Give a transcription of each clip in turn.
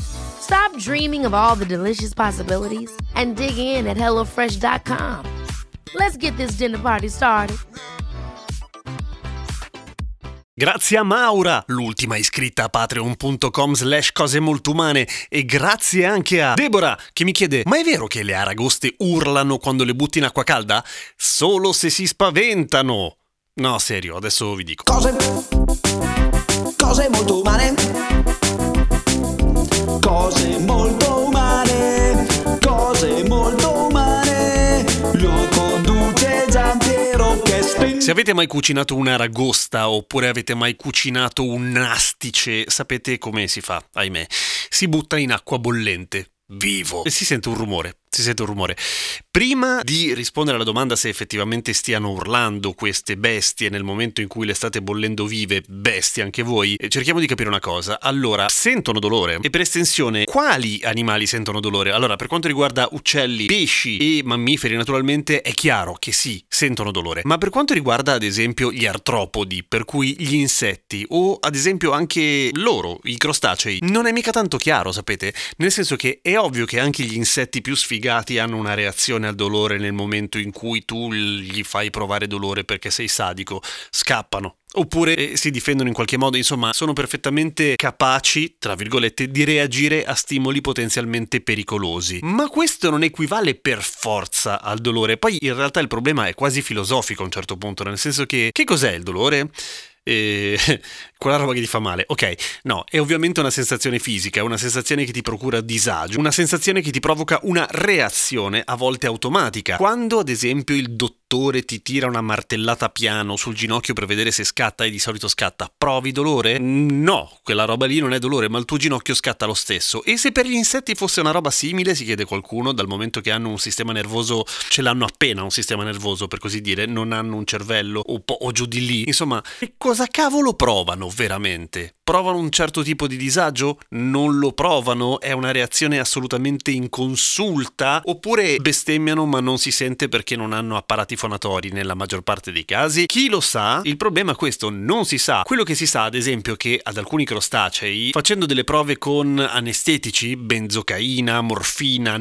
Stop dreaming of all the delicious possibilities and dig in at HelloFresh.com. Let's get this dinner party started. Grazie a Maura, l'ultima iscritta a patreon.com slash cose molto umane e grazie anche a Deborah che mi chiede ma è vero che le aragoste urlano quando le butti in acqua calda? Solo se si spaventano! No, serio, adesso vi dico. Cose, avete mai cucinato un'aragosta oppure avete mai cucinato un nastice, sapete come si fa, ahimè. Si butta in acqua bollente, vivo, e si sente un rumore. Si sente un rumore. Prima di rispondere alla domanda se effettivamente stiano urlando queste bestie nel momento in cui le state bollendo vive, bestie anche voi, eh, cerchiamo di capire una cosa. Allora, sentono dolore? E per estensione, quali animali sentono dolore? Allora, per quanto riguarda uccelli, pesci e mammiferi, naturalmente è chiaro che sì, sentono dolore. Ma per quanto riguarda, ad esempio, gli artropodi, per cui gli insetti, o ad esempio anche loro, i crostacei, non è mica tanto chiaro, sapete? Nel senso che è ovvio che anche gli insetti più sfigati hanno una reazione al dolore nel momento in cui tu gli fai provare dolore perché sei sadico, scappano. Oppure eh, si difendono in qualche modo, insomma, sono perfettamente capaci, tra virgolette, di reagire a stimoli potenzialmente pericolosi. Ma questo non equivale per forza al dolore. Poi in realtà il problema è quasi filosofico a un certo punto, nel senso che che cos'è il dolore? E quella roba che ti fa male. Ok, no, è ovviamente una sensazione fisica, una sensazione che ti procura disagio, una sensazione che ti provoca una reazione a volte automatica. Quando ad esempio il dottore ti tira una martellata piano sul ginocchio per vedere se scatta e di solito scatta, provi dolore? No, quella roba lì non è dolore, ma il tuo ginocchio scatta lo stesso. E se per gli insetti fosse una roba simile, si chiede qualcuno, dal momento che hanno un sistema nervoso, ce l'hanno appena un sistema nervoso per così dire, non hanno un cervello o, po- o giù di lì. Insomma, che cosa cavolo provano veramente? Provano un certo tipo di disagio? Non lo provano? È una reazione assolutamente inconsulta? Oppure bestemmiano ma non si sente perché non hanno apparati fonatori nella maggior parte dei casi? Chi lo sa? Il problema è questo, non si sa. Quello che si sa, ad esempio, è che ad alcuni crostacei, facendo delle prove con anestetici, benzocaina, morfina,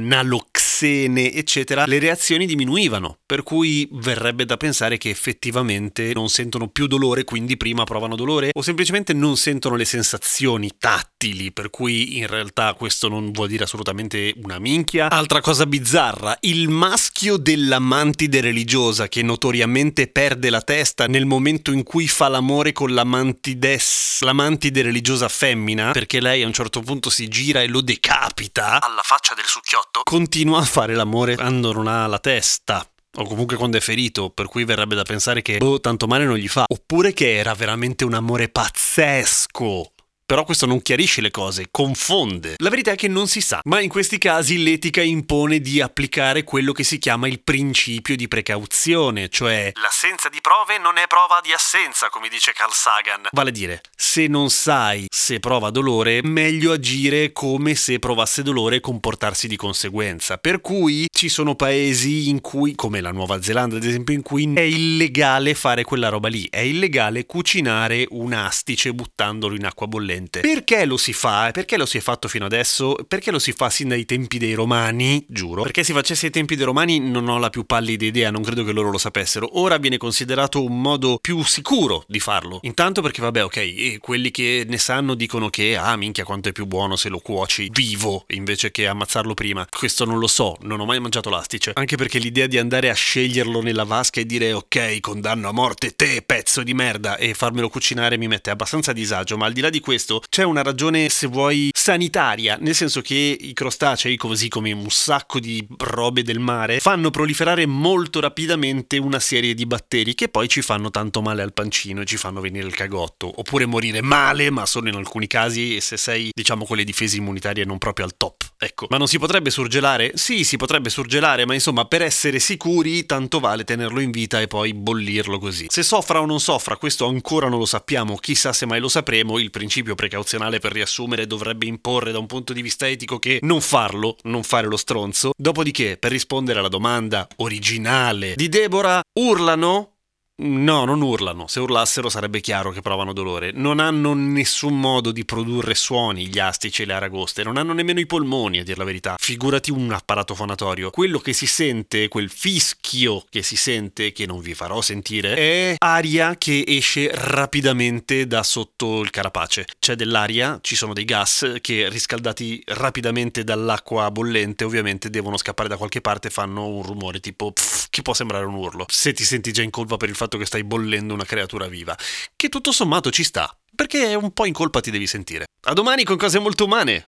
naloxene, eccetera, le reazioni diminuivano, per cui verrebbe da pensare che effettivamente non sentono più dolore, quindi prima provano dolore, o semplicemente non sentono le sensazioni tattili, per cui in realtà questo non vuol dire assolutamente una minchia. Altra cosa bizzarra, il maschio della mantide religiosa che notoriamente perde la testa nel momento in cui fa l'amore con la mantides, mantide religiosa femmina, perché lei a un certo punto si gira e lo decapita alla faccia del succhiotto, continua a fare l'amore quando non ha la testa o comunque quando è ferito, per cui verrebbe da pensare che boh, tanto male non gli fa, oppure che era veramente un amore pazzesco. Però questo non chiarisce le cose, confonde. La verità è che non si sa, ma in questi casi l'etica impone di applicare quello che si chiama il principio di precauzione, cioè l'assenza di prove non è prova di assenza, come dice Carl Sagan. Vale a dire, se non sai se prova dolore, meglio agire come se provasse dolore e comportarsi di conseguenza. Per cui ci sono paesi in cui, come la Nuova Zelanda ad esempio, in cui è illegale fare quella roba lì, è illegale cucinare un astice buttandolo in acqua bollente. Perché lo si fa? Perché lo si è fatto fino adesso? Perché lo si fa sin dai tempi dei romani? Giuro. Perché si facesse ai tempi dei romani non ho la più pallida idea, non credo che loro lo sapessero. Ora viene considerato un modo più sicuro di farlo. Intanto perché vabbè, ok, quelli che ne sanno dicono che ah minchia quanto è più buono se lo cuoci vivo invece che ammazzarlo prima. Questo non lo so, non ho mai mangiato l'astice. Anche perché l'idea di andare a sceglierlo nella vasca e dire ok, condanno a morte te, pezzo di merda, e farmelo cucinare mi mette abbastanza a disagio, ma al di là di questo c'è una ragione, se vuoi, sanitaria, nel senso che i crostacei, così come un sacco di robe del mare, fanno proliferare molto rapidamente una serie di batteri che poi ci fanno tanto male al pancino e ci fanno venire il cagotto, oppure morire male, ma solo in alcuni casi e se sei, diciamo, con le difese immunitarie non proprio al top. ecco. Ma non si potrebbe surgelare? Sì, si potrebbe surgelare, ma insomma, per essere sicuri, tanto vale tenerlo in vita e poi bollirlo così. Se soffra o non soffra, questo ancora non lo sappiamo, chissà se mai lo sapremo. Il principio precauzionale per riassumere dovrebbe imporre da un punto di vista etico che non farlo, non fare lo stronzo. Dopodiché, per rispondere alla domanda originale di Deborah, urlano No, non urlano. Se urlassero sarebbe chiaro che provano dolore. Non hanno nessun modo di produrre suoni gli astici e le aragoste. Non hanno nemmeno i polmoni, a dir la verità. Figurati un apparato fonatorio. Quello che si sente, quel fischio che si sente, che non vi farò sentire, è aria che esce rapidamente da sotto il carapace. C'è dell'aria, ci sono dei gas che riscaldati rapidamente dall'acqua bollente, ovviamente devono scappare da qualche parte e fanno un rumore tipo pff, che può sembrare un urlo. Se ti senti già in colpa per il fatto che stai bollendo una creatura viva, che tutto sommato ci sta, perché un po' in colpa ti devi sentire. A domani con cose molto umane!